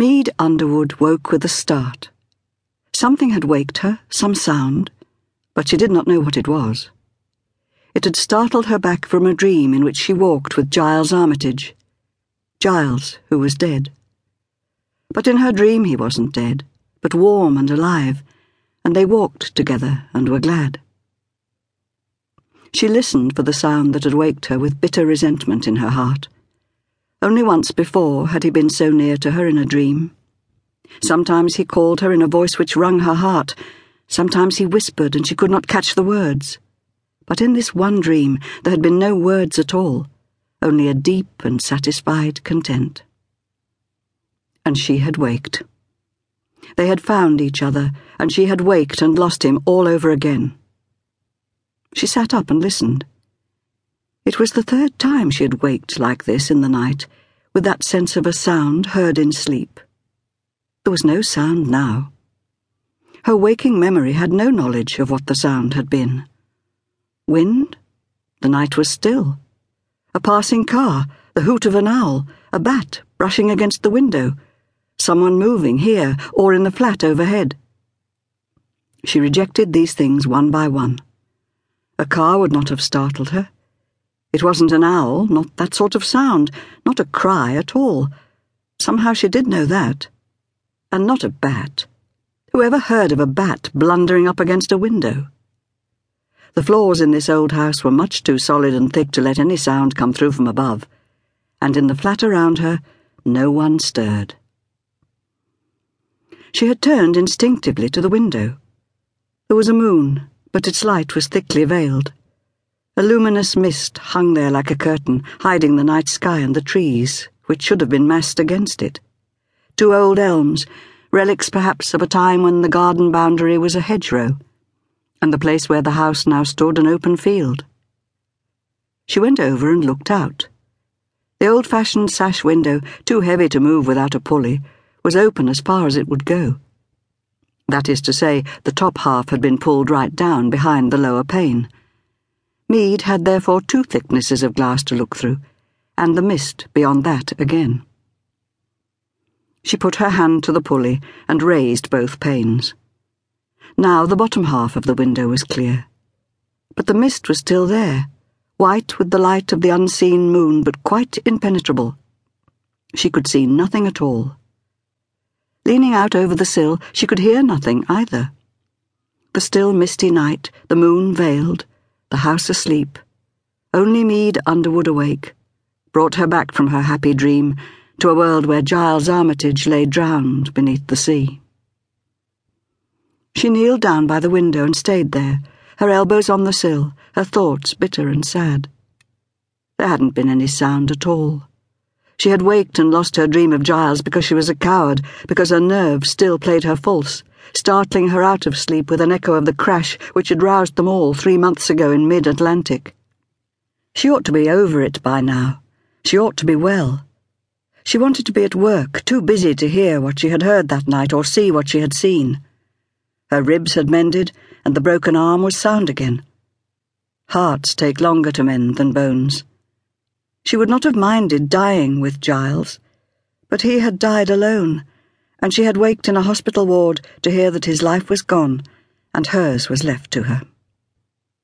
Meade Underwood woke with a start. Something had waked her, some sound, but she did not know what it was. It had startled her back from a dream in which she walked with Giles Armitage. Giles, who was dead. But in her dream he wasn't dead, but warm and alive, and they walked together and were glad. She listened for the sound that had waked her with bitter resentment in her heart. Only once before had he been so near to her in a dream. Sometimes he called her in a voice which wrung her heart. Sometimes he whispered and she could not catch the words. But in this one dream there had been no words at all, only a deep and satisfied content. And she had waked. They had found each other, and she had waked and lost him all over again. She sat up and listened. It was the third time she had waked like this in the night, with that sense of a sound heard in sleep. There was no sound now. Her waking memory had no knowledge of what the sound had been. Wind? The night was still. A passing car, the hoot of an owl, a bat brushing against the window, someone moving here or in the flat overhead. She rejected these things one by one. A car would not have startled her. It wasn't an owl, not that sort of sound, not a cry at all. Somehow she did know that. And not a bat. Who ever heard of a bat blundering up against a window? The floors in this old house were much too solid and thick to let any sound come through from above, and in the flat around her, no one stirred. She had turned instinctively to the window. There was a moon, but its light was thickly veiled. A luminous mist hung there like a curtain, hiding the night sky and the trees, which should have been massed against it. Two old elms, relics perhaps of a time when the garden boundary was a hedgerow, and the place where the house now stood an open field. She went over and looked out. The old fashioned sash window, too heavy to move without a pulley, was open as far as it would go. That is to say, the top half had been pulled right down behind the lower pane. Meade had therefore two thicknesses of glass to look through, and the mist beyond that again. She put her hand to the pulley and raised both panes. Now the bottom half of the window was clear. But the mist was still there, white with the light of the unseen moon, but quite impenetrable. She could see nothing at all. Leaning out over the sill, she could hear nothing either. The still misty night, the moon veiled, the house asleep. Only Meade Underwood awake, brought her back from her happy dream to a world where Giles Armitage lay drowned beneath the sea. She kneeled down by the window and stayed there, her elbows on the sill, her thoughts bitter and sad. There hadn't been any sound at all. She had waked and lost her dream of Giles because she was a coward, because her nerves still played her false startling her out of sleep with an echo of the crash which had roused them all three months ago in mid Atlantic. She ought to be over it by now. She ought to be well. She wanted to be at work, too busy to hear what she had heard that night or see what she had seen. Her ribs had mended, and the broken arm was sound again. Hearts take longer to mend than bones. She would not have minded dying with Giles, but he had died alone and she had waked in a hospital ward to hear that his life was gone and hers was left to her.